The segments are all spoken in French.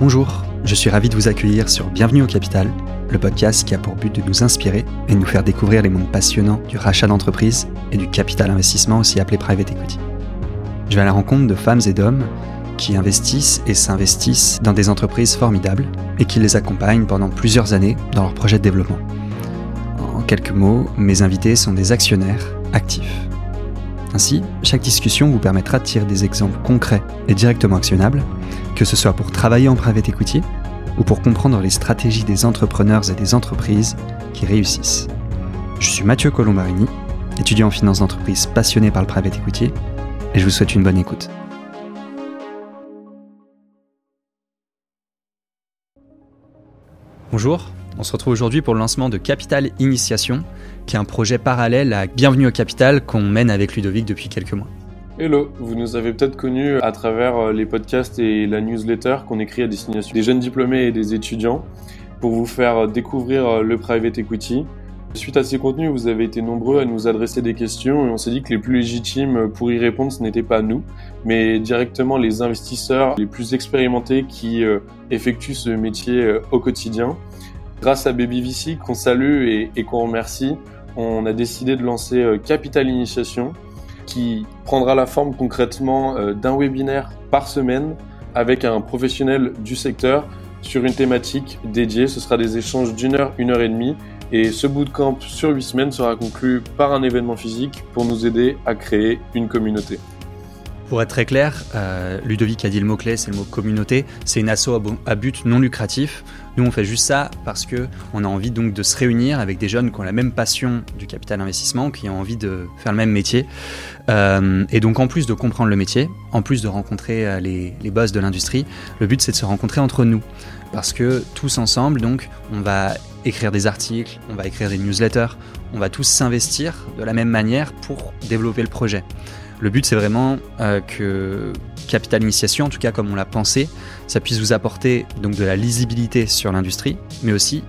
Bonjour, je suis ravi de vous accueillir sur Bienvenue au Capital, le podcast qui a pour but de nous inspirer et de nous faire découvrir les mondes passionnants du rachat d'entreprise et du capital investissement, aussi appelé private equity. Je vais à la rencontre de femmes et d'hommes qui investissent et s'investissent dans des entreprises formidables et qui les accompagnent pendant plusieurs années dans leur projet de développement. En quelques mots, mes invités sont des actionnaires actifs. Ainsi, chaque discussion vous permettra de tirer des exemples concrets et directement actionnables, que ce soit pour travailler en private equity ou pour comprendre les stratégies des entrepreneurs et des entreprises qui réussissent. Je suis Mathieu Colombarini, étudiant en finance d'entreprise passionné par le private equity, et je vous souhaite une bonne écoute. Bonjour, on se retrouve aujourd'hui pour le lancement de Capital Initiation, qui est un projet parallèle à Bienvenue au Capital qu'on mène avec Ludovic depuis quelques mois. Hello, vous nous avez peut-être connus à travers euh, les podcasts et la newsletter qu'on écrit à destination des jeunes diplômés et des étudiants pour vous faire découvrir euh, le private equity. Suite à ces contenus, vous avez été nombreux à nous adresser des questions et on s'est dit que les plus légitimes pour y répondre, ce n'était pas nous, mais directement les investisseurs les plus expérimentés qui euh, effectuent ce métier au quotidien. Grâce à Baby VC, qu'on salue et, et qu'on remercie, on a décidé de lancer euh, Capital Initiation, qui prendra la forme concrètement euh, d'un webinaire par semaine avec un professionnel du secteur sur une thématique dédiée. Ce sera des échanges d'une heure, une heure et demie. Et ce bootcamp sur huit semaines sera conclu par un événement physique pour nous aider à créer une communauté. Pour être très clair, euh, Ludovic a dit le mot-clé, c'est le mot communauté. C'est une asso à but non lucratif. Nous, on fait juste ça parce que on a envie donc de se réunir avec des jeunes qui ont la même passion du capital investissement, qui ont envie de faire le même métier. Euh, et donc, en plus de comprendre le métier, en plus de rencontrer euh, les, les boss de l'industrie, le but c'est de se rencontrer entre nous. Parce que tous ensemble, donc, on va écrire des articles, on va écrire des newsletters, on va tous s'investir de la même manière pour développer le projet. Le but, c'est vraiment euh, que Capital Initiation, en tout cas comme on l'a pensé, ça puisse vous apporter donc de la lisibilité sur l'industrie, mais aussi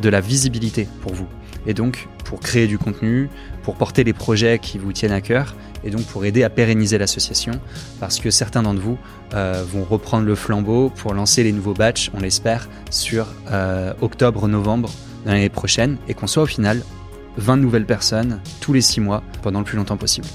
de la visibilité pour vous. Et donc pour créer du contenu, pour porter les projets qui vous tiennent à cœur, et donc pour aider à pérenniser l'association, parce que certains d'entre vous euh, vont reprendre le flambeau pour lancer les nouveaux batchs, on l'espère, sur euh, octobre-novembre de l'année prochaine, et qu'on soit au final 20 nouvelles personnes tous les 6 mois pendant le plus longtemps possible.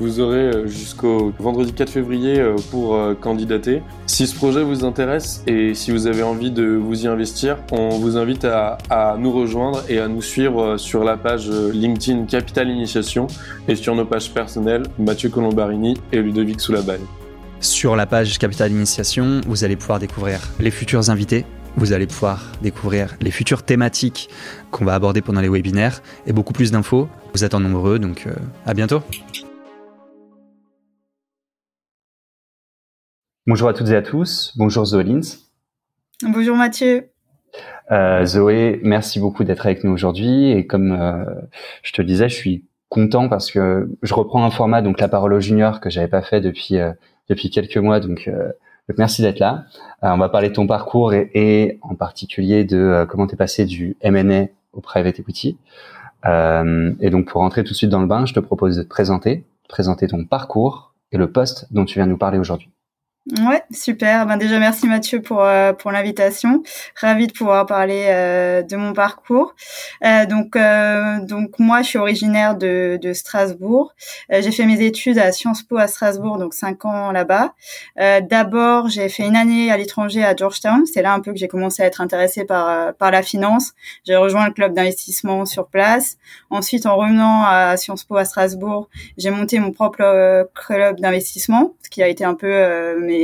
Vous aurez euh, jusqu'au vendredi 4 février euh, pour euh, candidater. Si ce projet vous intéresse et si vous avez envie de vous y investir, on vous invite à, nous rejoindre et à nous suivre sur la page LinkedIn Capital Initiation et sur nos pages personnelles Mathieu Colombarini et Ludovic Soulabagne. Sur la page Capital Initiation, vous allez pouvoir découvrir les futurs invités, vous allez pouvoir découvrir les futures thématiques qu'on va aborder pendant les webinaires et beaucoup plus d'infos. Vous êtes en nombreux, donc à bientôt. Bonjour à toutes et à tous. Bonjour Zoé Lins. Bonjour Mathieu. Euh, Zoé, merci beaucoup d'être avec nous aujourd'hui. Et comme euh, je te le disais, je suis content parce que je reprends un format, donc la parole aux juniors, que j'avais pas fait depuis euh, depuis quelques mois. Donc, merci d'être là. on va parler de ton parcours et, en particulier de comment tu es passé du M&A au private equity. et donc, pour rentrer tout de suite dans le bain, je te propose de te présenter, présenter ton parcours et le poste dont tu viens nous parler aujourd'hui. Ouais, super. Ben déjà merci Mathieu pour euh, pour l'invitation. Ravi de pouvoir parler euh, de mon parcours. Euh, donc euh, donc moi je suis originaire de de Strasbourg. j'ai fait mes études à Sciences Po à Strasbourg, donc cinq ans là-bas. D'abord j'ai fait une année à l'étranger à Georgetown. C'est là un peu que j'ai commencé à être intéressée par par la finance. J'ai rejoint le club d'investissement sur place. Ensuite en revenant à Sciences Po à Strasbourg, j'ai monté mon propre club d'investissement, ce qui a été un peu mes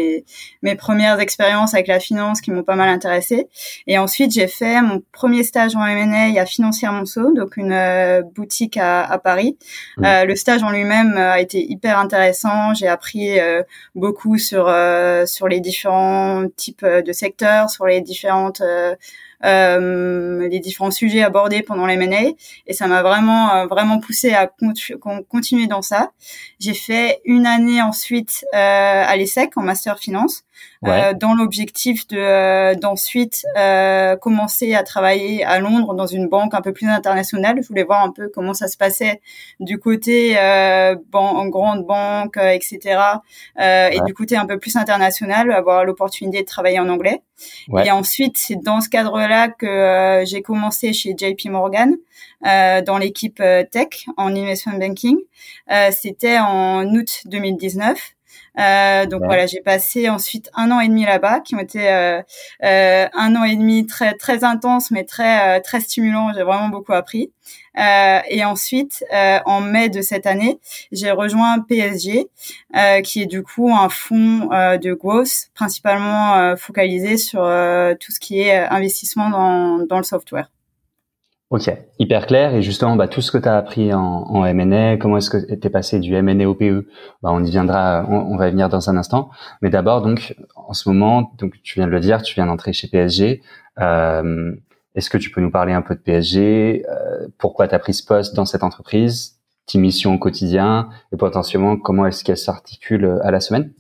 mes, premières expériences avec la finance qui m'ont pas mal intéressée. Et ensuite, j'ai fait mon premier stage en M&A à Financière Monceau, donc une euh, boutique à, Paris. Mmh. Euh, le stage en lui-même a été hyper intéressant. J'ai appris euh, beaucoup sur sur les différents types de secteurs, sur les différentes les différents sujets abordés pendant les M&A et ça m'a vraiment vraiment poussé à continuer dans ça. J'ai fait une année ensuite à l'ESSEC en master finance euh, dans l'objectif de euh, d'ensuite euh, commencer à travailler à Londres dans une banque un peu plus internationale. Je voulais voir un peu comment ça se passait du côté en grande banque, etc. et du côté un peu plus international, avoir l'opportunité de travailler en anglais. Et ensuite, c'est dans ce cadre-là que j'ai commencé chez JP Morgan dans l'équipe tech en investment banking. C'était en août 2019. Euh, donc voilà, j'ai passé ensuite un an et demi là-bas, qui ont été euh, euh, un an et demi très très intense, mais très très stimulant. J'ai vraiment beaucoup appris. et ensuite, en mai de cette année, j'ai rejoint PSG, qui est du coup un fonds de growth, principalement focalisé sur tout ce qui est investissement dans, dans le software. Ok, hyper clair. Et justement, bah, tout ce que tu as appris en, en M&A, comment est-ce que tu es passé du M&A au PE bah, On y viendra, on, va y venir dans un instant. Mais d'abord, donc, en ce moment, donc tu viens de le dire, tu viens d'entrer chez PSG. Euh, est-ce que tu peux nous parler un peu de PSG euh, Pourquoi tu as pris ce poste dans cette entreprise? Tes missions au quotidien? Et potentiellement, comment est-ce qu'elle s'articule à la semaine?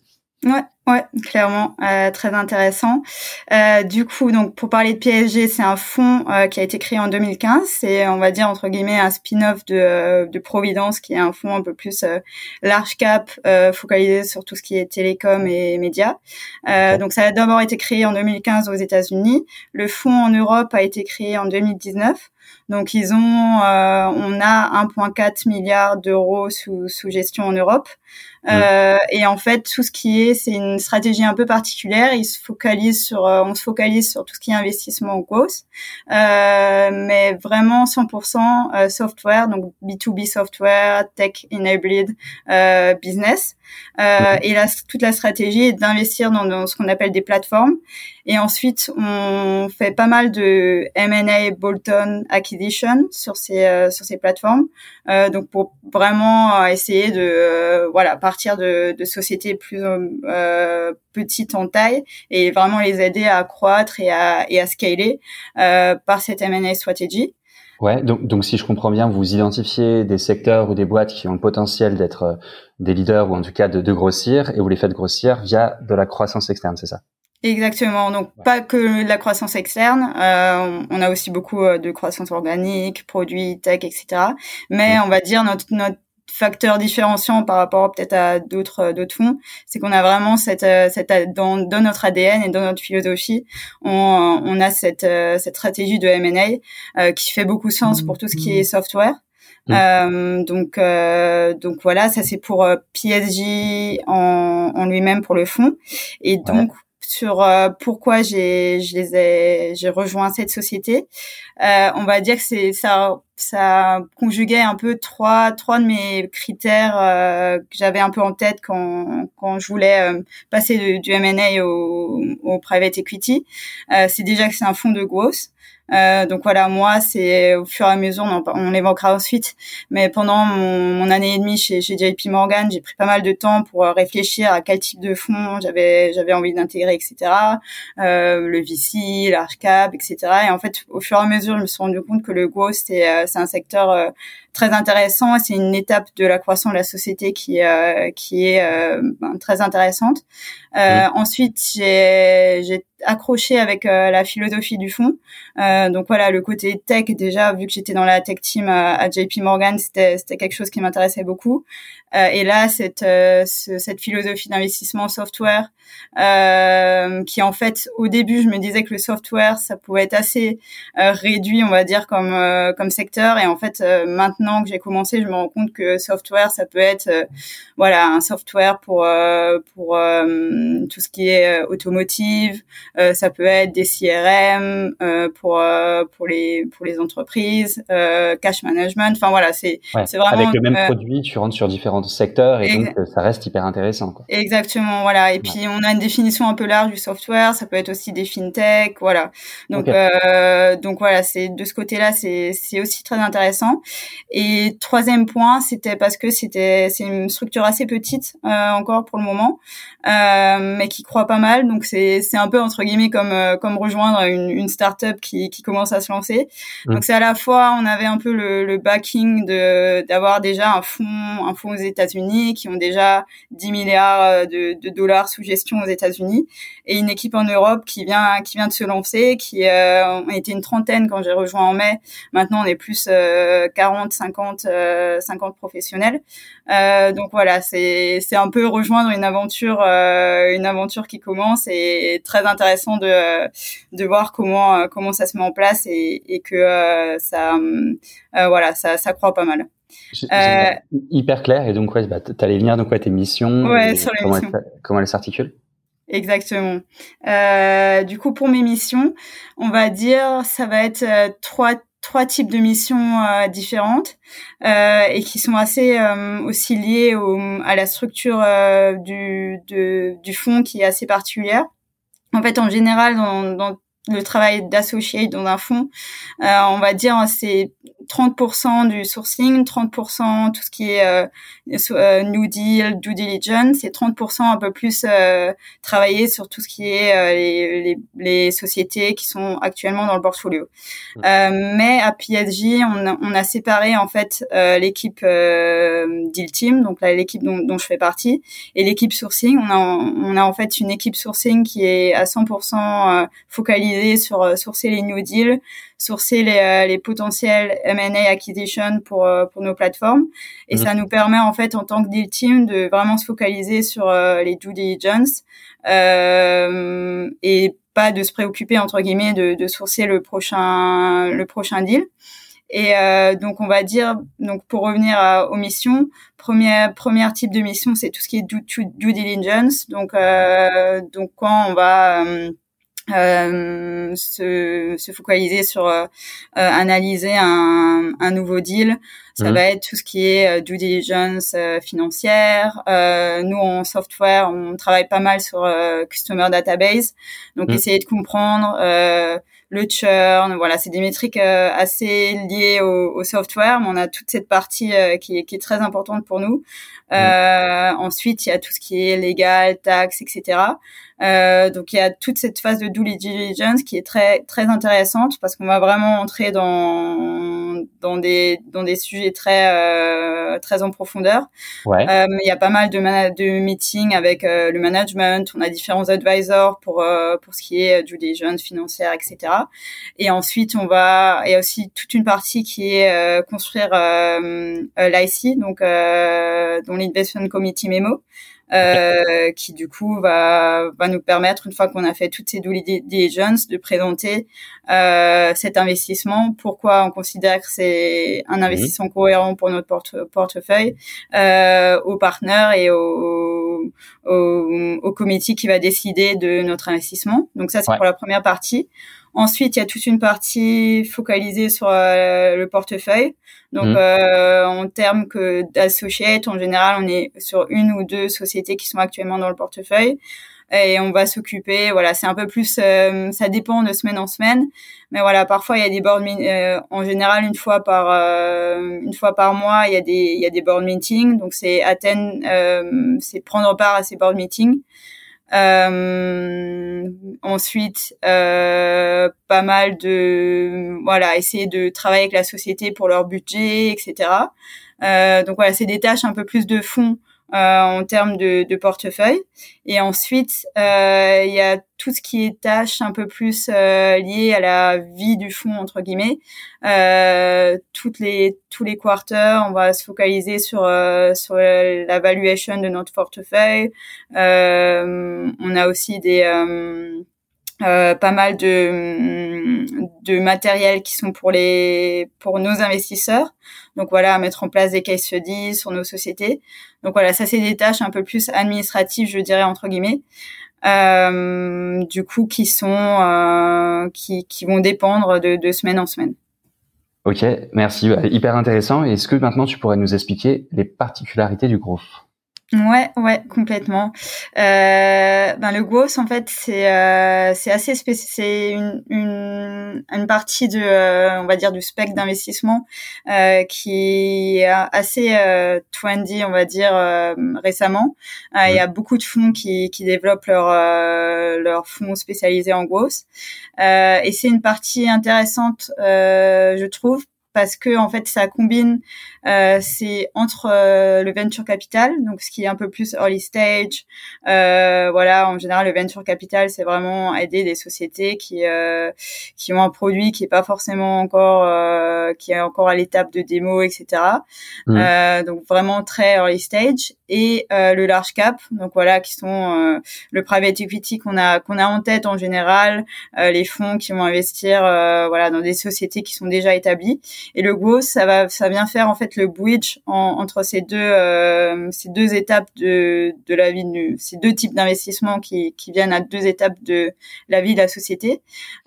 Ouais, Ouais, clairement, euh, très intéressant. Euh, du coup, donc pour parler de PSG, c'est un fonds euh, qui a été créé en 2015. C'est, on va dire entre guillemets, un spin-off de, euh, de Providence, qui est un fonds un peu plus euh, large cap, focalisé sur tout ce qui est télécom et médias. Donc, ça a d'abord été créé en 2015 aux États-Unis. Le fonds en Europe a été créé en 2019. Donc, ils ont, on a 1,4 milliard d'euros sous, sous gestion en Europe. Euh, et en fait, tout ce qui est, c'est une stratégie un peu particulière. Il se focalise sur, euh, on se focalise sur tout ce qui est investissement growth, euh, mais vraiment 100% euh, software, donc B2B software, tech enabled euh, business. et là, toute la stratégie est d'investir dans, dans, ce qu'on appelle des plateformes. Et ensuite, on fait pas mal de M&A bolt-on acquisition sur ces sur ces plateformes. donc pour vraiment essayer de voilà partir de, de sociétés plus euh, petites en taille et vraiment les aider à croître et à, et à scaler euh, par cette M&A stratégie. Ouais, donc, donc si je comprends bien, vous identifiez des secteurs ou des boîtes qui ont le potentiel d'être euh, des leaders ou en tout cas de, de grossir et vous les faites grossir via de la croissance externe, c'est ça? Exactement. Donc pas que de la croissance externe, euh, on a aussi beaucoup euh, de croissance organique, produits, tech, etc. Mais on va dire notre notre facteur différenciant par rapport peut-être à d'autres euh, d'autres fonds, c'est qu'on a vraiment cette euh, cette dans, dans notre ADN et dans notre philosophie, on, on a cette euh, cette stratégie de M&A qui fait beaucoup sens pour tout ce qui est software. Euh, donc donc voilà, ça c'est pour PSG en, en lui-même pour le fond. Et donc sur euh, pourquoi j'ai je les ai j'ai rejoint cette société. Euh, on va dire que c'est ça ça conjuguait un peu trois trois de mes critères euh, que j'avais un peu en tête quand quand je voulais euh, passer du, du M&A au, au private equity. c'est déjà que c'est un fonds de growth. Euh, donc voilà, moi, c'est au fur et à mesure, on, on l'évoquera ensuite, mais pendant mon, mon, année et demie chez, chez JP Morgan, j'ai pris pas mal de temps pour euh, réfléchir à quel type de fonds j'avais j'avais envie d'intégrer, etc. Euh, le VC, l'ARCAP, etc. Et en fait, au fur et à mesure, je me suis rendu compte que le growth, c'est euh, un secteur euh, très intéressant. C'est une étape de la croissance de la société qui euh, qui est ben, très intéressante. Ensuite, j'ai accroché avec la philosophie du fonds. Euh, donc voilà, le côté tech déjà, vu que j'étais dans la tech team à, JP Morgan, c'était c'était quelque chose qui m'intéressait beaucoup. Euh, et là, cette euh, cette philosophie d'investissement software, qui en fait au début, je me disais que le software, ça pouvait être assez réduit, on va dire comme comme secteur. Et en fait, maintenant que j'ai commencé, je me rends compte que software, ça peut être voilà un software pour pour tout ce qui est automotive, ça peut être des CRM pour euh, pour les pour les entreprises, euh, cash management. Enfin voilà, c'est c'est vraiment avec le même produit, tu rentres sur différents secteurs et donc ça reste hyper intéressant. Quoi. Exactement, voilà. Et puis on, a une définition un peu large du software. Ça peut être aussi des fintech, voilà. Donc, euh, donc voilà, c'est de ce côté-là, c'est c'est aussi très intéressant. Et troisième point, c'était parce que c'était c'est une structure assez petite euh, encore pour le moment, euh, mais qui croit pas mal. Donc c'est c'est un peu entre guillemets comme euh, comme rejoindre une une startup qui qui commence à se lancer. Mmh. Donc c'est à la fois on avait un peu le, le backing de d'avoir déjà un fonds un fonds aux États-Unis qui ont déjà 10 milliards euh, de, dollars sous gestion aux États-Unis. Et une équipe en Europe qui vient qui vient de se lancer qui euh, était une trentaine quand j'ai rejoint en mai. Maintenant on est plus euh, 40 50 euh, 50 professionnels. Euh, donc voilà c'est un peu rejoindre une aventure une aventure qui commence et très intéressant de de voir comment comment ça se met en place et, et que ça voilà ça ça croît pas mal euh, hyper clair. Et donc, ouais, bah, tu allais venir, donc, ouais, tes missions. Ouais, sur comment, elles, comment elles s'articulent Exactement. Euh, du coup, pour mes missions, on va dire, ça va être euh, trois trois types de missions euh, différentes euh, et qui sont assez euh, aussi liées au, à la structure du, de, du fonds qui est assez particulière. En fait, en général, dans, dans le travail d'associé dans un fonds, on va dire c'est 30% du sourcing, 30% tout ce qui est euh, euh, new deal, due diligence, et 30% un peu plus euh, travailler sur tout ce qui est euh, les, les, les, sociétés qui sont actuellement dans le portfolio. Euh, mais à PSG, on a, on a séparé en fait l'équipe deal team, donc l'équipe dont, dont, je fais partie, et l'équipe sourcing. On a, on a en fait une équipe sourcing qui est à 100% focalisée sur sourcer les new deals, sourcer les, euh, les potentiels M&A acquisition pour euh, pour nos plateformes et ça mhm. nous permet en fait en tant que deal team de vraiment se focaliser sur euh, les due diligence et pas de se préoccuper entre guillemets de, de sourcer le prochain le prochain deal. Et euh, donc on va dire, donc pour revenir à, aux missions, premier premier type de mission, c'est tout ce qui est due, due diligence. Donc euh, donc quand on va euh, se, se, focaliser sur euh, euh, analyser un, un, nouveau deal. Ça mhm. va être tout ce qui est due diligence financière. nous, en software, on travaille pas mal sur customer database. Donc, mhm. essayer de comprendre le churn. Voilà, c'est des métriques assez liées au, au, software, mais on a toute cette partie qui, est, qui est très importante pour nous. Mhm. Ensuite, il y a tout ce qui est légal, taxes, etc. Euh, donc il y a toute cette phase de due diligence qui est très très intéressante parce qu'on va vraiment entrer dans dans des dans des sujets très euh, très en profondeur. Ouais. Euh, il y a pas mal de de meetings avec euh, le management. On a différents advisors pour euh, pour ce qui est due diligence financière, etc. Et ensuite on va il y a aussi toute une partie qui est construire l'IC donc dont l'investment committee memo. Euh, qui du coup va, va nous permettre, une fois qu'on a fait toutes ces due diligence, de présenter euh, cet investissement, pourquoi on considère que c'est un mhm. investissement cohérent pour notre porte portefeuille, euh, aux partenaires et au, au, au comité qui va décider de notre investissement. Donc ça, c'est pour la première partie. Ensuite, il y a toute une partie focalisée sur euh, le portefeuille. Donc, mmh. euh, en termes que d'associate, en général, on est sur une ou deux sociétés qui sont actuellement dans le portefeuille et on va s'occuper. Voilà, c'est un peu plus, euh, ça dépend de semaine en semaine, mais voilà, parfois il y a des board, euh, en général une fois par une fois par mois, il y a des il y a des board meetings, donc c'est atteindre, c'est prendre part à ces board meetings. Euh, ensuite, euh, pas mal de voilà, essayer de travailler avec la société pour leur budget, etc. Euh, donc voilà, c'est des tâches un peu plus de fond en termes de, de, portefeuille. Et ensuite, euh, il y a tout ce qui est tâches un peu plus euh, liées à la vie du fonds entre guillemets. toutes les tous les quarters, on va se focaliser sur sur la valuation de notre portefeuille. on a aussi des euh, pas mal de, de matériel qui sont pour les pour nos investisseurs. Donc voilà, mettre en place des case studies sur nos sociétés. Donc voilà, ça c'est des tâches un peu plus administratives, je dirais entre guillemets. Euh, du coup, qui sont euh, qui, qui vont dépendre de, de semaine en semaine. Ok, merci, hyper intéressant. Est-ce que maintenant tu pourrais nous expliquer les particularités du groupe? Ouais, ouais, complètement. Euh, ben le growth, en fait, c'est euh, c'est assez spécifique. C'est une, une, une partie de, euh, on va dire, du spectre d'investissement euh, qui est assez euh, trendy, on va dire, euh, récemment. Il y a beaucoup de fonds qui, qui développent leurs leurs fonds spécialisés en growth. et c'est une partie intéressante, je trouve, parce que en fait ça combine euh, c'est entre euh, le venture capital donc ce qui est un peu plus early stage euh, voilà en général le venture capital c'est vraiment aider des sociétés qui euh, qui ont un produit qui est pas forcément encore euh, qui est encore à l'étape de démo etc mmh. donc vraiment très early stage. Et le large cap donc voilà qui sont le private equity qu'on a qu'on a en tête en général les fonds qui vont investir voilà dans des sociétés qui sont déjà établies et le growth, ça va, ça vient faire en fait le bridge entre ces deux, euh, ces deux étapes de, de la vie, de, ces deux types d'investissements qui, qui viennent à deux étapes de la vie de la société.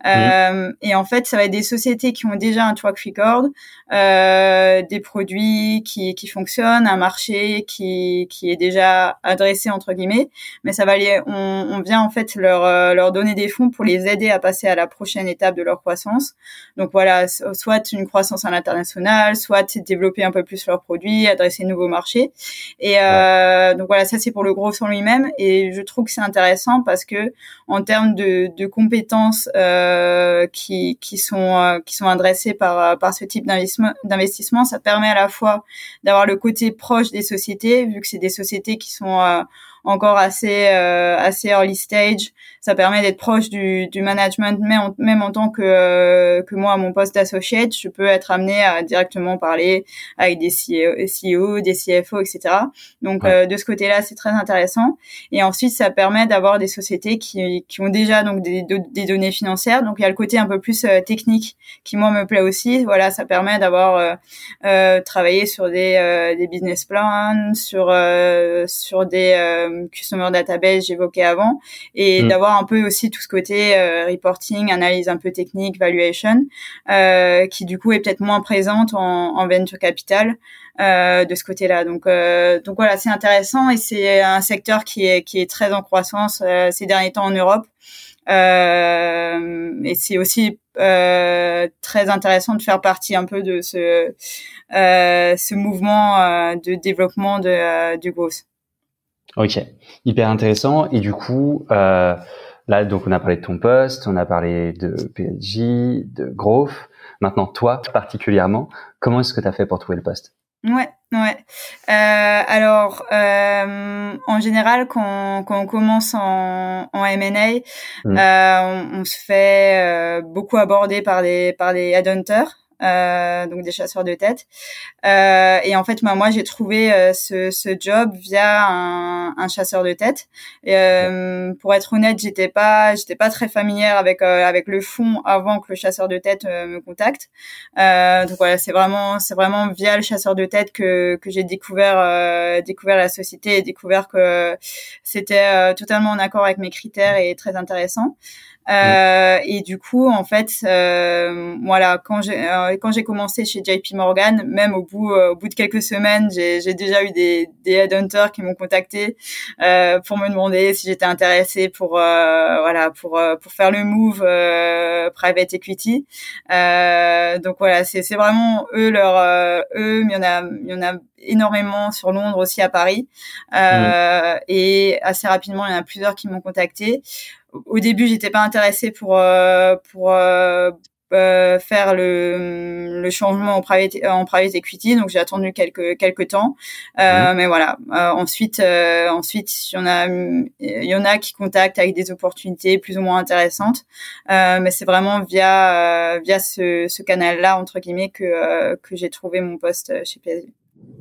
Euh, et en fait, ça va être des sociétés qui ont déjà un track record, euh, des produits qui, qui fonctionnent, un marché qui, qui est déjà adressé entre guillemets, mais ça va aller, on, on vient en fait leur, euh, leur donner des fonds pour les aider à passer à la prochaine étape de leur croissance. Donc voilà, soit une croissance à l'international, soit développer un peu plus leurs produits, adresser de nouveaux marchés. Et euh, donc voilà, ça c'est pour le gros en lui-même. Et je trouve que c'est intéressant parce que en termes de, de compétences euh, qui, qui sont euh, qui sont adressées par par ce type d'investissement, d'investissement, ça permet à la fois d'avoir le côté proche des sociétés, vu que c'est des sociétés qui sont euh, encore assez euh, assez early stage. Ça permet d'être proche du, du management, même en, même en tant que euh, que moi à mon poste d'associate, je peux être amené à directement parler avec des CEO, des CFO, etc. Donc euh, de ce côté-là, c'est très intéressant. Et ensuite, ça permet d'avoir des sociétés qui, qui ont déjà donc des, des données financières. Donc il y a le côté un peu plus technique qui moi me plaît aussi. Voilà, ça permet d'avoir travaillé sur des, des business plans, sur sur des customer database j'évoquais avant et mm. d'avoir un peu aussi tout ce côté euh, reporting, analyse un peu technique, valuation euh, qui du coup est peut-être moins présente en, en venture capital euh, de ce côté-là. Donc donc voilà, c'est intéressant et c'est un secteur qui est qui est très en croissance ces derniers temps en Europe. et c'est aussi très intéressant de faire partie un peu de ce ce mouvement de développement de, du growth. Ok, hyper intéressant. Et du coup, euh, là, donc on a parlé de ton poste, on a parlé de PSG, de Growth. Maintenant, toi particulièrement, comment est-ce que tu as fait pour trouver le poste? Ouais, ouais. Euh, alors, euh, en général, quand, quand on commence en, en M&A, mmh. euh, on, on, se fait euh, beaucoup aborder par des par des headhunters. Euh, donc des chasseurs de tête. Euh, et en fait, moi, moi j'ai trouvé euh, ce, ce, job via un, un, chasseur de tête. Et, pour être honnête, j'étais pas, j'étais pas très familière avec avec le fond avant que le chasseur de tête me contacte. donc voilà, c'est vraiment, c'est vraiment via le chasseur de tête que que j'ai découvert découvert la société et découvert que c'était totalement en accord avec mes critères et très intéressant. Euh, et du coup, en fait, euh, voilà, quand j'ai euh, quand j'ai commencé chez JP Morgan, même au bout au bout de quelques semaines, j'ai déjà eu des des headhunters qui m'ont contacté pour me demander si j'étais intéressée pour voilà pour pour faire le move private equity. donc voilà, c'est c'est vraiment eux leur eux, mais il y en a il y en a énormément sur Londres aussi à Paris. Euh, et assez rapidement il y en a plusieurs qui m'ont contacté au début, j'étais pas intéressée pour euh, pour euh, euh, faire le, le changement en private en private equity. Donc j'ai attendu quelques quelques temps. Euh, mais voilà. Euh, ensuite ensuite il y en a il y en a qui contactent avec des opportunités plus ou moins intéressantes. Mais c'est vraiment via via ce, ce canal là entre guillemets que que j'ai trouvé mon poste chez PSG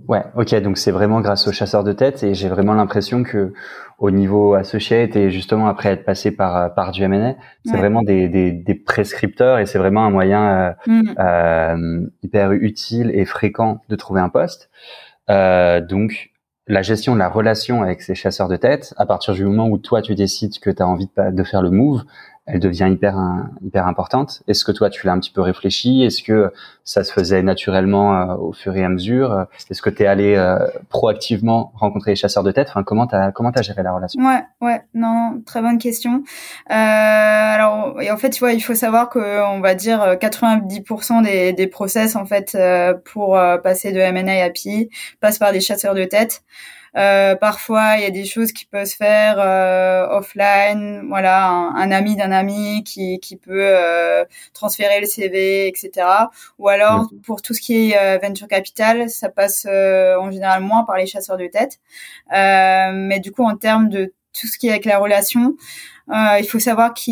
Ouais, ok, donc c'est vraiment grâce au chasseur de tête et j'ai vraiment l'impression que au niveau associate et justement après être passé par par du M&A, c'est vraiment des, des, des, prescripteurs et c'est vraiment un moyen euh, mm. euh, hyper utile et fréquent de trouver un poste. Euh, donc la gestion de la relation avec ces chasseurs de tête, à partir du moment où toi tu décides que tu as envie de, de, faire le move, elle devient hyper hyper importante. Est-ce que toi tu l'as un petit peu réfléchi? Est-ce que ça se faisait naturellement au fur et à mesure? Est-ce que tu es allé proactivement rencontrer les chasseurs de tête? Enfin, comment t'as comment t'as géré la relation? Ouais, ouais, non, très bonne question. alors, et en fait, tu vois, il faut savoir que on va dire 90% des, des process en fait pour passer de M&A à PI passe par des chasseurs de tête. Euh, parfois, il y a des choses qui peuvent se faire euh, offline. Voilà, un, ami d'un ami qui, qui peut euh, transférer le CV, etc. Ou alors, pour tout ce qui est venture capital, ça passe en général moins par les chasseurs de tête. mais du coup, en termes de tout ce qui est avec la relation, euh, il faut savoir que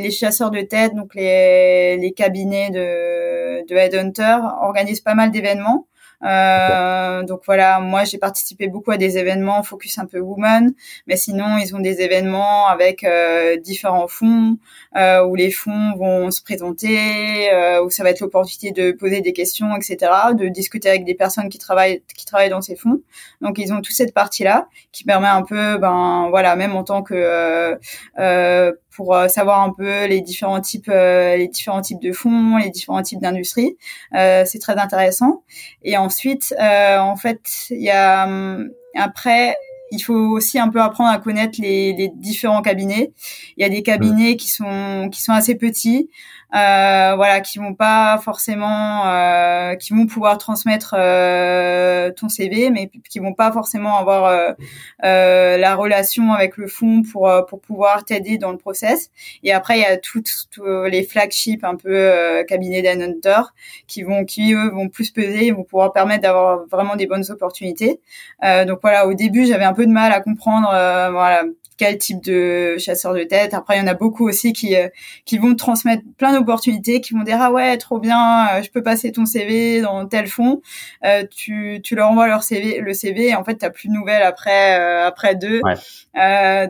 les chasseurs de tête, donc les, les cabinets de, de headhunter, organisent pas mal d'événements. Euh, donc voilà, moi j'ai participé beaucoup à des événements focus un peu woman, mais sinon ils ont des événements avec euh, différents fonds euh, où les fonds vont se présenter, euh, où ça va être l'opportunité de poser des questions, etc., de discuter avec des personnes qui travaillent qui travaillent dans ces fonds. Donc ils ont toute cette partie là qui permet un peu, ben voilà, même en tant que euh, pour euh, savoir un peu les différents types, euh, les différents types de fonds, les différents types d'industries. Euh, c'est très intéressant. Et ensuite, en fait, il y a hum, après il faut aussi un peu apprendre à connaître les, les différents cabinets. Il y a des cabinets qui sont qui sont assez petits, euh, voilà, qui vont pas forcément, euh, qui vont pouvoir transmettre euh, ton CV, mais qui vont pas forcément avoir euh, euh, la relation avec le fond pour euh, pour pouvoir t'aider dans le process. Et après, il y a toutes les flagships un peu cabinets d'hunter qui vont qui eux vont plus peser, vont pouvoir permettre d'avoir vraiment des bonnes opportunités. donc voilà, au début, j'avais un peu de mal à comprendre, voilà quel type de chasseur de tête. Après, il y en a beaucoup aussi qui euh, qui vont transmettre plein d'opportunités, qui vont dire ah ouais trop bien, euh, je peux passer ton CV dans tel fond. Euh, tu tu leur envoies leur CV, le CV, et en fait t'as plus de nouvelles après après deux.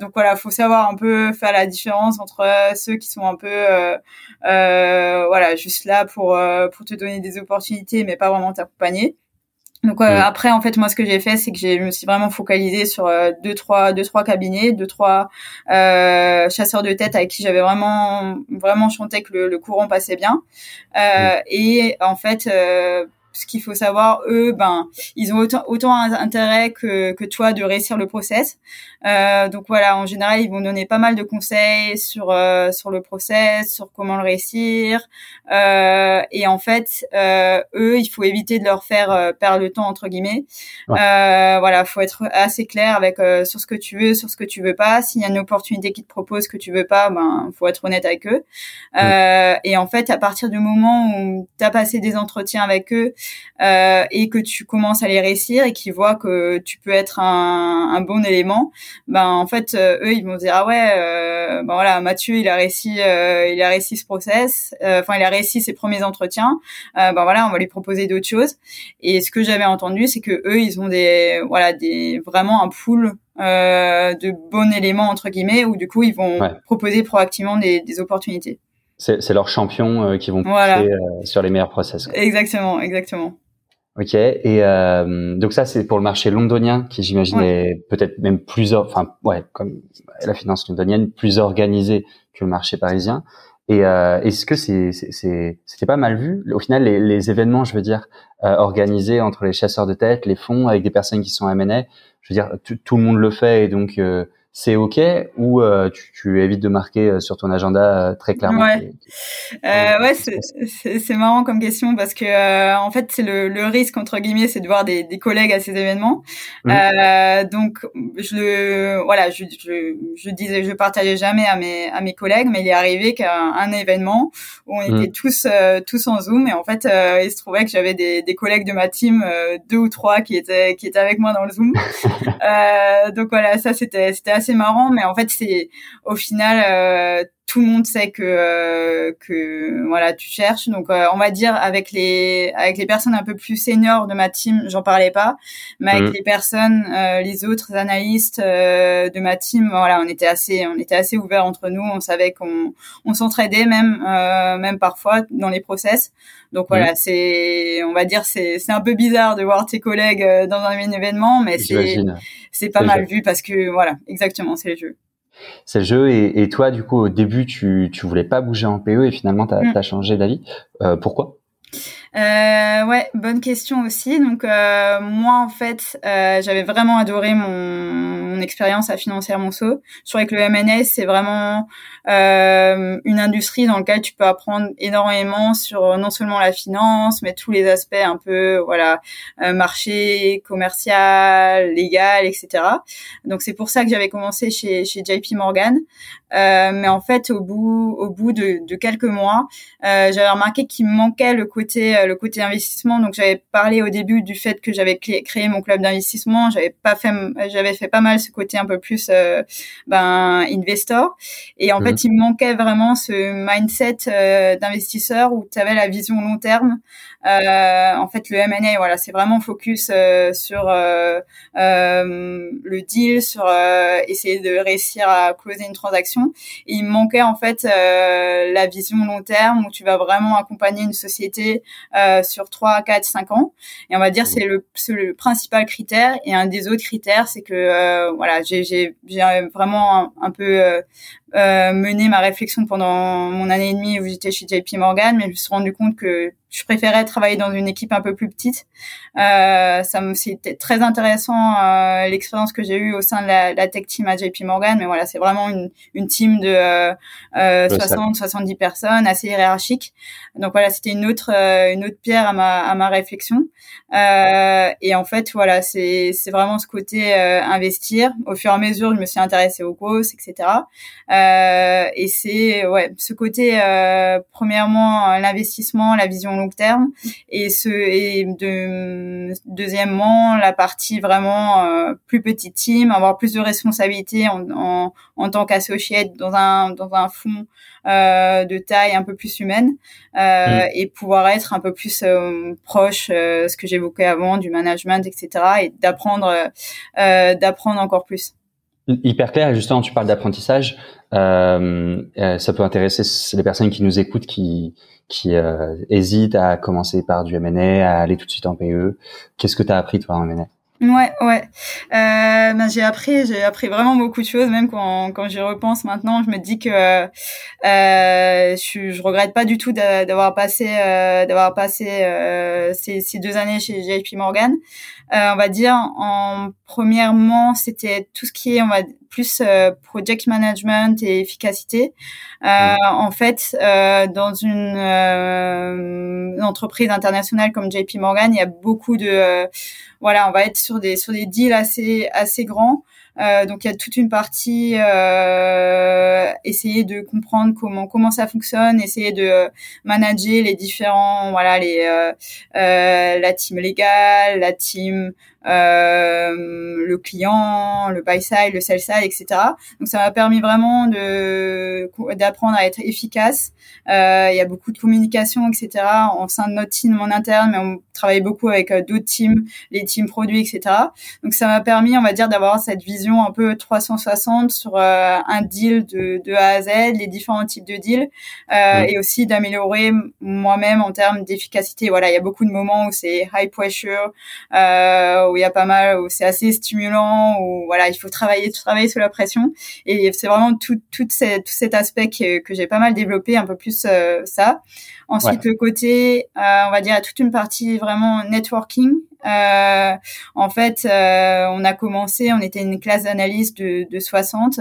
donc voilà, faut savoir un peu faire la différence entre ceux qui sont un peu voilà juste là pour pour te donner des opportunités, mais pas vraiment t'accompagner. Donc euh, après en fait moi ce que j'ai fait c'est que j'ai je me suis vraiment focalisée sur euh, deux trois deux trois cabinets, deux trois euh, chasseurs de tête avec qui j'avais vraiment vraiment chanté que le, le courant passait bien. Euh, et en fait ce qu'il faut savoir, eux, ben, ils ont autant, autant intérêt que, que toi de réussir le process. Euh, donc voilà, en général, ils vont donner pas mal de conseils sur euh, sur le process, sur comment le réussir. Euh, et en fait, euh, eux, il faut éviter de leur faire euh, perdre le temps entre guillemets. Euh, voilà, faut être assez clair avec sur ce que tu veux, sur ce que tu veux pas. S'il y a une opportunité qui te propose que tu veux pas, ben, faut être honnête avec eux. Et en fait, à partir du moment où tu as passé des entretiens avec eux euh, et que tu commences à les réussir et qu'ils voient que tu peux être un, un bon élément, ben en fait euh, eux ils vont dire ah ouais euh, ben voilà Mathieu il a réussi euh, il a réussi ce process, euh, enfin il a réussi ses premiers entretiens, ben voilà on va lui proposer d'autres choses. Et ce que j'avais entendu c'est que eux ils ont des voilà des vraiment un pool de bons éléments entre guillemets où du coup ils vont proposer proactivement des, des opportunités c'est leurs champions euh, qui vont pousser euh, sur les meilleurs process. Exactement, exactement. Ok. Et euh, donc ça, c'est pour le marché londonien, qui j'imagine est peut-être même plus, enfin ouais, comme la finance londonienne, plus organisée que le marché parisien. Et euh, est-ce que c'est c'était pas mal vu? Au final, les, les événements, je veux dire, euh, organisés entre les chasseurs de tête, les fonds, avec des personnes qui sont M&A, je veux dire, tout le monde le fait et donc euh, c'est ok ou euh, tu, tu, évites de marquer euh, sur ton agenda euh, très clairement Ouais, euh, ouais c'est marrant comme question parce que en fait c'est le, le, risque entre guillemets c'est de voir des, des, collègues à ces événements. Mmh. donc je le voilà je, je, je, disais je partageais jamais à mes à mes collègues mais il est arrivé qu'à un événement où on était mmh. tous tous en zoom et en fait il se trouvait que j'avais des, des, collègues de ma team deux ou trois qui étaient qui étaient avec moi dans le zoom. donc voilà ça c'était c'était assez marrant, mais en fait, c'est au final euh, tout le monde sait que euh, que voilà tu cherches. Donc euh, on va dire avec les avec les personnes un peu plus seniors de ma team j'en parlais pas. Mais avec mmh. les personnes les autres analystes de ma team voilà on était assez on était assez ouvert entre nous. On savait qu'on on s'entraidait même même parfois dans les process. Donc voilà mmh. c'est on va dire c'est c'est un peu bizarre de voir tes collègues dans un événement mais c'est c'est pas mal vu parce que voilà exactement c'est le jeu c'est le jeu. Et, toi, du coup, au début, tu tu voulais pas bouger en PE et finalement, tu as, mm. changé d'avis. Euh, pourquoi? Euh, ouais, bonne question aussi. Donc euh, moi en fait, euh, j'avais vraiment adoré mon, expérience à Financière Monceau. Je trouvais que le MNS c'est vraiment euh, une industrie dans laquelle tu peux apprendre énormément sur non seulement la finance, mais tous les aspects un peu voilà euh, marché, commercial, légal, etc. Donc c'est pour ça que j'avais commencé chez, chez JP Morgan. Euh, mais en fait, au bout, au bout de, de quelques mois, euh, j'avais remarqué qu'il me manquait le côté, euh, le côté investissement. Donc, j'avais parlé au début du fait que j'avais créé mon club d'investissement. J'avais pas fait, j'avais fait pas mal ce côté un peu plus, euh, ben, investor. Et en mmh. fait, il me manquait vraiment ce mindset euh, d'investisseur où tu avais la vision long terme. Euh, en fait, le M&A, voilà, c'est vraiment focus euh, sur euh, le deal, sur essayer de réussir à closer une transaction. Et il manquait en fait la vision long terme où tu vas vraiment accompagner une société sur 3, 4, 5 ans. Et on va dire c'est le, le principal critère. Et un des autres critères, c'est que voilà, j'ai vraiment un, peu euh, mené ma réflexion pendant mon année et demie où j'étais chez JP Morgan, mais je me suis rendu compte que je préférais travailler dans une équipe un peu plus petite. Euh, ça me c'était très intéressant euh, l'expérience que j'ai eue au sein de la, la, tech team à JP Morgan, mais voilà, c'est vraiment une, une team de euh, 60 70 personnes, assez hiérarchique. Donc voilà, c'était une autre euh, une autre pierre à ma à ma réflexion. Euh, et en fait, voilà, c'est c'est vraiment ce côté euh, investir. Au fur et à mesure, je me suis intéressée aux grosses, etc. et c'est ouais, ce côté premièrement l'investissement, la vision long terme et ce et de, deuxièmement la partie vraiment euh, plus petite team avoir plus de responsabilités en, en, en tant qu'associé dans un dans un fonds euh, de taille un peu plus humaine euh, mm. et pouvoir être un peu plus euh, proche ce que j'évoquais avant du management etc et d'apprendre d'apprendre encore plus hyper clair. Justement, tu parles d'apprentissage. Euh, ça peut intéresser les personnes qui nous écoutent, qui qui euh, hésitent à commencer par du M&A, à aller tout de suite en PE. Qu'est-ce que tu as appris toi en M&A Ouais, ouais. Euh, ben, j'ai appris, j'ai appris vraiment beaucoup de choses. Même quand quand j'y repense maintenant, je me dis que euh, je, je regrette pas du tout d'avoir passé euh, d'avoir passé euh, ces, ces deux années chez JP Morgan. Euh, on va dire en premièrement, c'était tout ce qui est on va plus euh, project management et efficacité. Euh, en fait, dans une, une, entreprise internationale comme JP Morgan, il y a beaucoup de voilà, on va être sur des sur des deals assez assez grands. Euh, donc il y a toute une partie euh, essayer de comprendre comment comment ça fonctionne, essayer de manager les différents voilà les euh, euh la team légale, la team euh, le client, le buy side, le sell side, etc. Donc ça m'a permis vraiment de d'apprendre à être efficace. Euh, il y a beaucoup de communication, etc. En sein de notre team en interne, mais on travaille beaucoup avec euh, d'autres teams, les teams produits, etc. Donc ça m'a permis, on va dire, d'avoir cette vision un peu 360 sur euh, un deal de, de A à Z, les différents types de deals, euh, et aussi d'améliorer moi-même en termes d'efficacité. Voilà, il y a beaucoup de moments où c'est high pressure. Euh, où il y a pas mal, où c'est assez stimulant, où voilà, il faut travailler, travailler sous la pression. Et c'est vraiment tout, tout, tout cet aspect que, que j'ai pas mal développé, un peu plus euh, ça. Ensuite, le côté, euh, on va dire, toute une partie vraiment networking. Euh, en fait, euh, on a commencé, on était une classe d'analyse de, de 60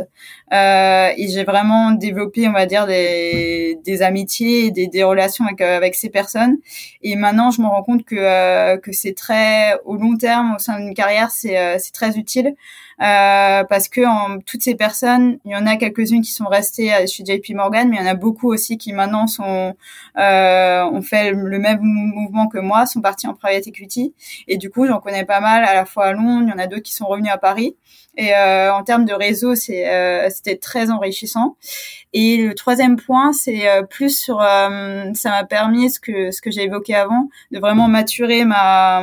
euh, et j'ai vraiment développé, on va dire, des, des amitiés, des, des relations avec, avec ces personnes. Et maintenant, je me rends compte que, que c'est très, au long terme, au sein d'une carrière, c'est c'est très utile. Euh, parce que en, toutes ces personnes, il y en a quelques-unes qui sont restées chez JP Morgan, mais il y en a beaucoup aussi qui maintenant sont euh, ont fait le même mouvement que moi, sont partis en private equity, et du coup j'en connais pas mal à la fois à Londres, il y en a d'autres qui sont revenus à Paris. Et euh, en termes de réseau, c'est euh, c'était très enrichissant. Et le troisième point, c'est euh, plus sur euh, ça m'a permis ce que ce que j'ai évoqué avant, de vraiment maturer ma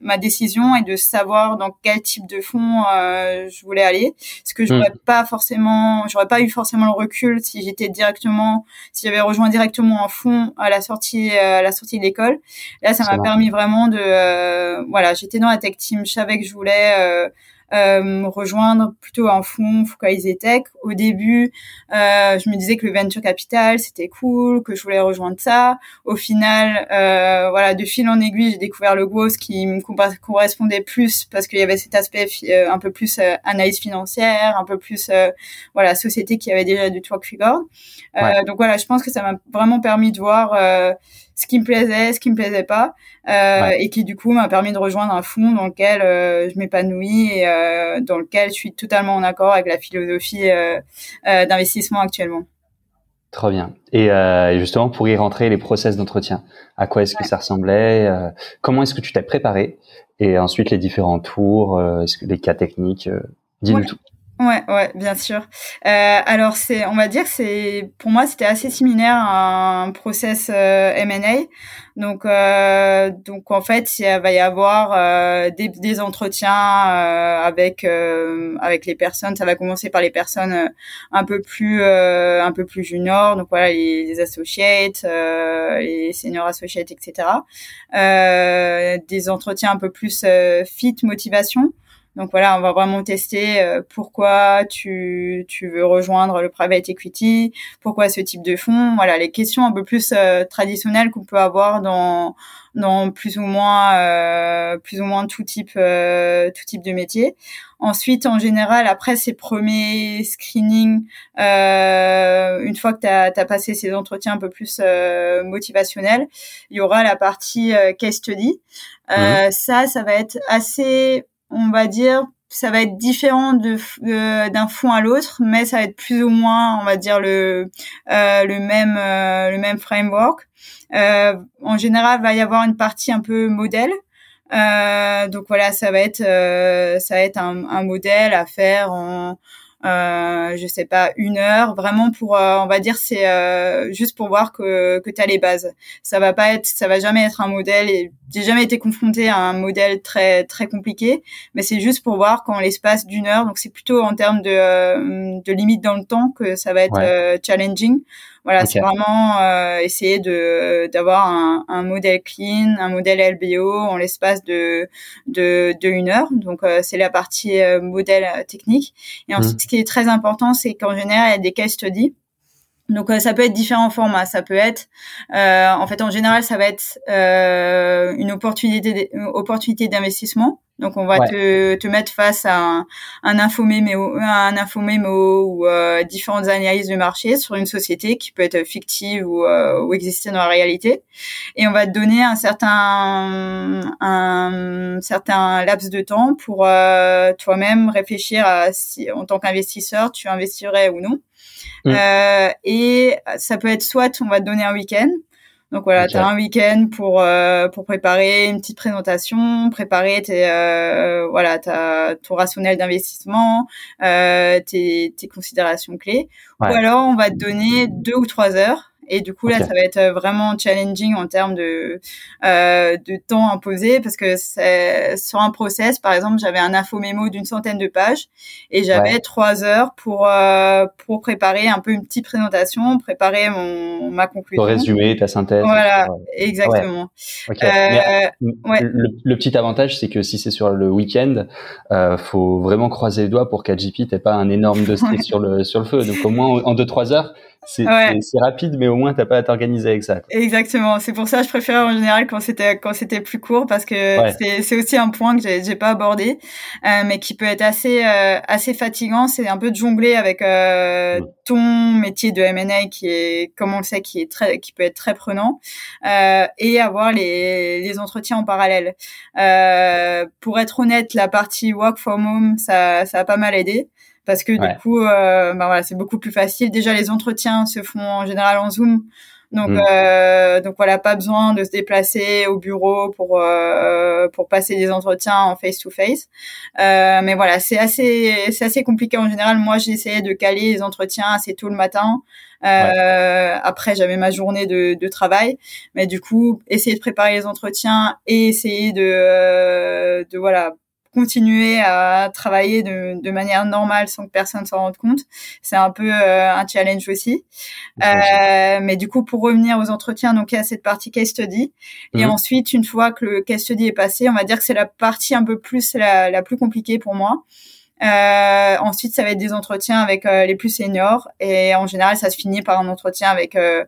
ma décision et de savoir dans quel type de fonds je voulais aller. Ce que j'aurais mmh. pas forcément, j'aurais pas eu forcément le recul si j'étais directement, si j'avais rejoint directement un fonds à la sortie à la sortie de l'école. Là, ça m'a permis vraiment de voilà, j'étais dans la tech team, je savais que je voulais euh, rejoindre plutôt un fonds focalisé tech. Au début, euh, je me disais que le venture capital c'était cool, que je voulais rejoindre ça. Au final, euh, voilà, de fil en aiguille, j'ai découvert le growth qui me correspondait plus parce qu'il y avait cet aspect euh, un peu plus euh, analyse financière, un peu plus voilà société qui avait déjà du track record. Donc voilà, je pense que ça m'a vraiment permis de voir ce qui me plaisait, ce qui me plaisait pas, euh, et qui du coup m'a permis de rejoindre un fonds dans lequel euh, je m'épanouis et euh, dans lequel je suis totalement en accord avec la philosophie d'investissement actuellement. Trop bien. Et, justement, pour y rentrer, les process d'entretien, à quoi est-ce que ça ressemblait Comment est-ce que tu t'es préparé Et ensuite, les différents tours, les cas techniques Dis-nous tout. Ouais, ouais, bien sûr. Euh, alors c'est, on va dire, c'est pour moi c'était assez similaire à un process euh, M&A. Donc, euh, donc en fait, il va y avoir euh, des, des, entretiens euh, avec euh, avec les personnes. Ça va commencer par les personnes un peu plus un peu plus juniors. Donc voilà, les, les associates, les seniors associates, etc. des entretiens un peu plus fit motivation. Donc voilà, on va vraiment tester euh, pourquoi tu, tu veux rejoindre le private equity, pourquoi ce type de fonds. Voilà, les questions un peu plus euh, traditionnelles qu'on peut avoir dans dans plus ou moins euh, plus ou moins tout type tout type de métier. Ensuite, en général, après ces premiers screenings, une fois que tu as, passé ces entretiens un peu plus motivationnels, il y aura la partie case study. Mmh. Ça, ça va être assez on va dire, ça va être différent de d'un fond à l'autre, mais ça va être plus ou moins, on va dire le euh, le même euh, le même framework. Euh, en général, va y avoir une partie un peu modèle. donc voilà, ça va être ça va être un, un modèle à faire en euh, je sais pas, une heure, vraiment pour, euh, on va dire, c'est euh, juste pour voir que, que tu as les bases. Ça va pas être, ça va jamais être un modèle, et j'ai jamais été confrontée à un modèle très très compliqué, mais c'est juste pour voir qu'en l'espace d'une heure, donc c'est plutôt en termes de, euh, de limite dans le temps que ça va être challenging. Voilà, c'est vraiment euh, essayer de d'avoir un, un, modèle clean, un modèle LBO en l'espace de, de de une heure. Donc euh, c'est la partie euh, modèle technique. Et mmh. ensuite, ce qui est très important, c'est qu'en général, il y a des case studies. Donc ça peut être différents formats. Ça peut être, euh, en fait, en général, ça va être euh, une opportunité, opportunité d'investissement. Donc on va te, te mettre face à un, un infomémo, un infomémo ou euh, différentes analyses de marché sur une société qui peut être fictive ou, euh, ou exister dans la réalité, et on va te donner un certain un certain laps de temps pour euh, toi-même réfléchir à si en tant qu'investisseur tu investirais ou non. Mm. Euh, et ça peut être soit on va te donner un week-end, donc voilà, tu as un week-end pour euh, pour préparer une petite présentation, préparer tes euh, voilà, ta ton rationnel d'investissement, euh, tes tes considérations clés. Ou alors on va te donner deux ou trois heures et du coup, là, ça va être euh, vraiment challenging en termes de, euh, de temps imposé parce que sur un process, par exemple, j'avais un info mémo d'une centaine de pages et j'avais trois heures pour, euh, pour préparer un peu une petite présentation, préparer mon, ma conclusion. Pour résumer ta synthèse. Voilà, exactement. Euh, ouais. le, petit avantage, c'est que si c'est sur le week-end, euh, faut vraiment croiser les doigts pour qu'AGP t'ait pas un énorme dossier sur le sur le feu. Donc au moins en deux trois heures, c'est rapide, mais au moins t'as pas à t'organiser avec ça. Exactement. C'est pour ça que je préfère en général quand c'était quand c'était plus court parce que c'est aussi un point que j'ai pas abordé, euh, mais qui peut être assez euh, assez fatigant. C'est un peu de jongler avec euh, ton métier de M&A qui est, comme on le sait, qui est très qui peut être très prenant euh, et avoir les les entretiens en parallèle. Euh, pour être honnête, la partie work from home, ça ça a pas mal aidé parce que du coup, euh, bah voilà, c'est beaucoup plus facile. Déjà, les entretiens se font en général en Zoom. Donc, mm. euh, donc voilà, pas besoin de se déplacer au bureau pour euh, pour passer des entretiens en face to face. Mais voilà, c'est assez c'est assez compliqué en général. Moi, essayé de caler les entretiens assez tôt le matin. Euh, Après, j'avais ma journée de, de travail, mais du coup, essayer de préparer les entretiens et essayer de euh, de voilà continuer à travailler de, de manière normale sans que personne s'en rende compte. C'est un peu un challenge aussi. mais du coup, pour revenir aux entretiens, donc il y a cette partie case study. Et mhm. ensuite, une fois que le case study est passé, on va dire que c'est la partie un peu plus la, la plus compliquée pour moi. Euh, ensuite, ça va être des entretiens avec euh, les plus seniors et en général, ça se finit par un entretien avec euh, euh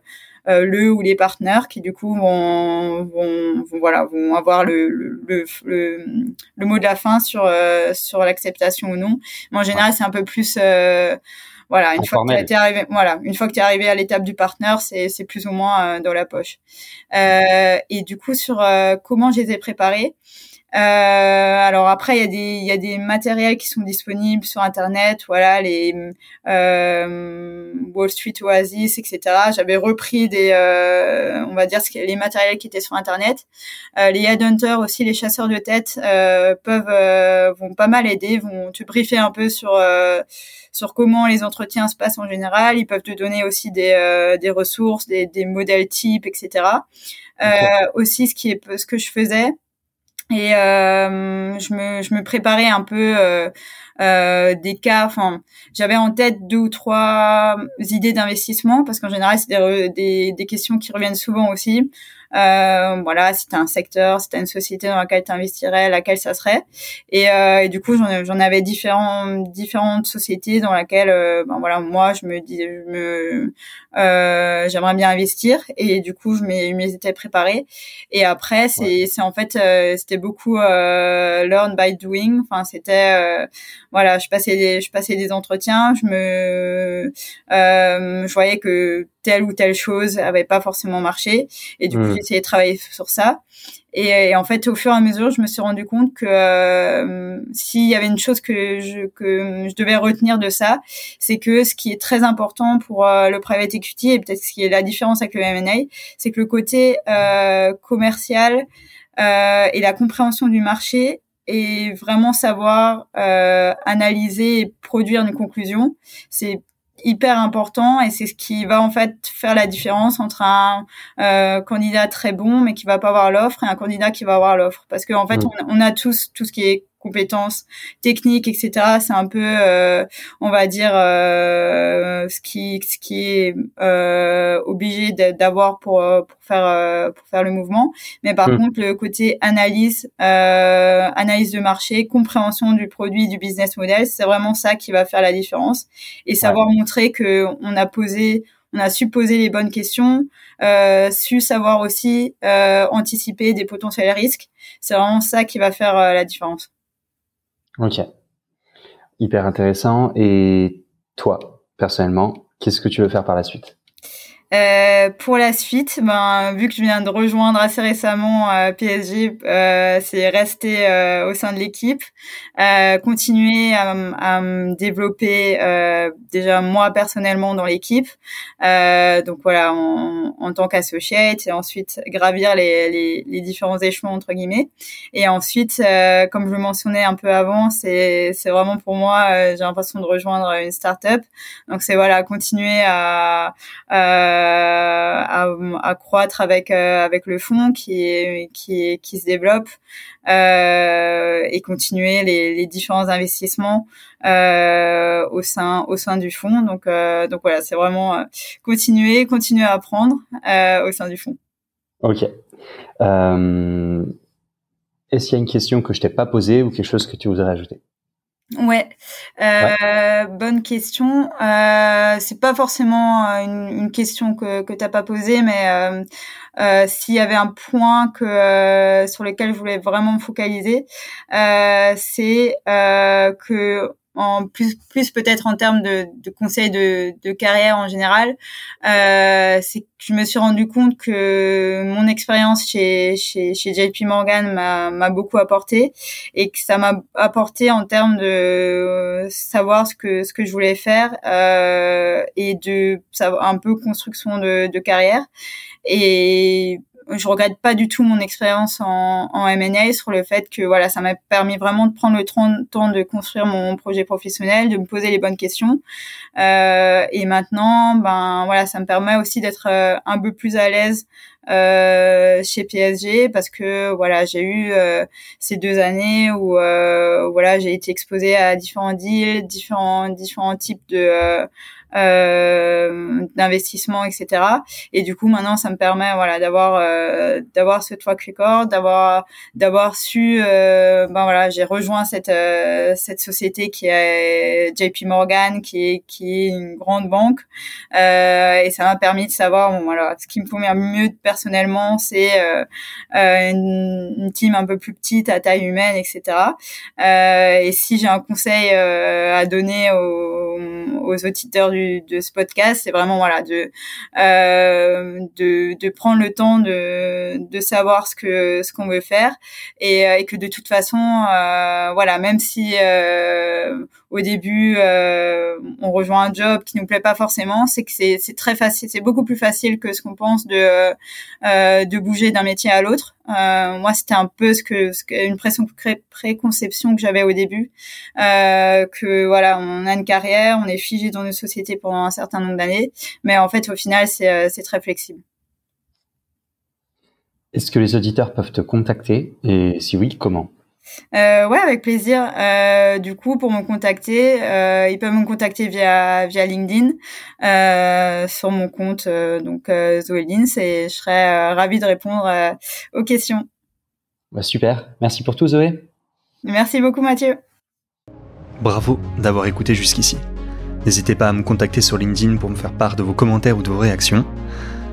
le ou les partenaires qui du coup vont, vont, vont voilà vont avoir le, le, le, le, mot de la fin sur euh, sur l'acceptation ou non. Mais en général, c'est un peu plus voilà une fois que tu es arrivé voilà une fois que tu es arrivé à l'étape du partenaire, c'est c'est plus ou moins dans la poche. et du coup sur comment je les ai préparés. Euh, alors après, il y a des il y a des matériels qui sont disponibles sur internet, voilà les euh, Wall Street Oasis, etc. J'avais repris des euh, on va dire les matériels qui étaient sur internet. Euh, les headhunters aussi, les chasseurs de tête euh, peuvent euh, vont pas mal aider, vont te briefer un peu sur sur comment les entretiens se passent en général. Ils peuvent te donner aussi des des ressources, des, des modèles types, etc. aussi, ce qui est ce que je faisais et euh, je me je me préparais un peu euh, euh, des cas enfin j'avais en tête deux ou trois idées d'investissement parce qu'en général c'est des, des, des questions qui reviennent souvent aussi euh, voilà, si tu un secteur, si tu une société dans laquelle tu investirais, laquelle ça serait. Et, euh, et du coup, j'en avais différents, différentes sociétés dans laquelle, euh, ben voilà, moi, je me dis, je me, euh, j'aimerais bien investir. Et du coup, je m'y étais préparée. Et après, c'est, c'est en fait, euh, c'était beaucoup learn by doing. Enfin, c'était, voilà, je passais des, je passais des entretiens, je me, je voyais que telle ou telle chose avait pas forcément marché et du coup mm. j'ai essayé de travailler sur ça et, en fait au fur et à mesure je me suis rendu compte que euh, s'il y avait une chose que je que je devais retenir de ça c'est que ce qui est très important pour euh, le private equity et peut-être ce qui est la différence avec le M&A c'est que le côté euh, commercial euh, et la compréhension du marché et vraiment savoir euh, analyser et produire une conclusion. C'est hyper important et c'est ce qui va en fait faire la différence entre un euh, candidat très bon mais qui va pas avoir l'offre et un candidat qui va avoir l'offre parce qu'en en fait mm. on, on, a tous tout ce qui est compétences techniques, etc. C'est un peu, euh, on va dire, euh, ce qui, ce qui est euh, obligé d'avoir pour pour faire pour faire le mouvement. Mais par hmm. contre, le côté analyse, analyse de marché, compréhension du produit, du business model, c'est vraiment ça qui va faire la différence et savoir montrer que on a posé on a su poser les bonnes questions, euh, su savoir aussi euh, anticiper des potentiels risques. C'est vraiment ça qui va faire la différence. Ok. Hyper intéressant. Et toi, personnellement, qu'est-ce que tu veux faire par la suite? Euh, pour la suite, ben vu que je viens de rejoindre assez récemment euh, PSG, euh, c'est rester euh, au sein de l'équipe, euh, continuer à, à, me développer déjà moi personnellement dans l'équipe. donc voilà, en, en tant qu'associate et ensuite gravir les, les, les, différents échelons entre guillemets. Et ensuite, comme je le mentionnais un peu avant, c'est vraiment pour moi, j'ai l'impression de rejoindre une start-up. Donc c'est voilà, continuer à euh, à, à, croître avec euh, avec le fonds qui qui se développe euh, et continuer les, les différents investissements au sein au sein du fonds. Donc donc voilà, c'est vraiment continuer continuer à apprendre au sein du fonds. Ok. Est-ce qu'il y a une question que je t'ai pas posée ou quelque chose que tu voudrais ajouter? Ouais, euh, bonne question. Euh, c'est pas forcément euh, une, une, question que que t'as pas posée, mais euh, euh s'il y avait un point que euh, sur lequel je voulais vraiment me focaliser, c'est que en plus plus peut-être en termes de, de conseils de, de carrière en général, euh, c'est que je me suis rendu compte que mon expérience chez, chez, chez JP Morgan m'a beaucoup apporté et que ça m'a apporté en termes de savoir ce que ce que je voulais faire euh, et de savoir un peu construction de, de carrière. Et je regrette pas du tout mon expérience en, en M&A sur le fait que voilà, ça m'a permis vraiment de prendre le temps de construire mon projet professionnel, de me poser les bonnes questions. Euh, et maintenant, ben voilà, ça me permet aussi d'être euh, un peu plus à l'aise euh, chez PSG parce que voilà j'ai eu euh, ces deux années où euh, voilà j'ai été exposée à différents deals différents différents types de euh, d'investissement, etc. Et du coup, maintenant, ça me permet, voilà, d'avoir euh, d'avoir ce track record, d'avoir d'avoir su, euh, ben voilà, j'ai rejoint cette euh, cette société qui est JP Morgan, qui est qui est une grande banque, euh, et ça m'a permis de savoir, bon, voilà, ce qui me convient mieux personnellement, c'est une, une, team un peu plus petite à taille humaine, etc. et si j'ai un conseil à donner aux, aux auditeurs du de ce podcast, c'est vraiment voilà de, euh, de de prendre le temps de de savoir ce que ce qu'on veut faire. Et, euh, et, que de toute façon euh, voilà même si au début euh, on rejoint un job qui nous plaît pas forcément, c'est que c'est très facile, c'est beaucoup plus facile que ce qu'on pense de euh, de bouger d'un métier à l'autre. Euh, moi, c'était un peu ce que, ce que une pression préconception que j'avais au début, euh, que voilà, on a une carrière, on est figé dans une société pendant un certain nombre d'années, mais en fait, au final, c'est euh, c'est très flexible. Est-ce que les auditeurs peuvent te contacter? Et si oui, comment? Euh, ouais, avec plaisir. Euh, du coup, pour me contacter, euh, ils peuvent me contacter via via LinkedIn euh, sur mon compte euh, donc euh, Zoé Lins et je serais ravie de répondre aux questions. Bah, super. Merci pour tout, Zoé. Merci beaucoup, Mathieu. Bravo d'avoir écouté jusqu'ici. N'hésitez pas à me contacter sur LinkedIn pour me faire part de vos commentaires ou de vos réactions.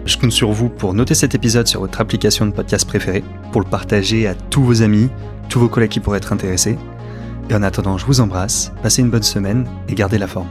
Je compte sur vous pour noter cet épisode sur votre application de podcast préférée, pour le partager à tous vos amis, tous vos collègues qui pourraient être intéressés. Et en attendant, je vous embrasse, passez une bonne semaine et gardez la forme.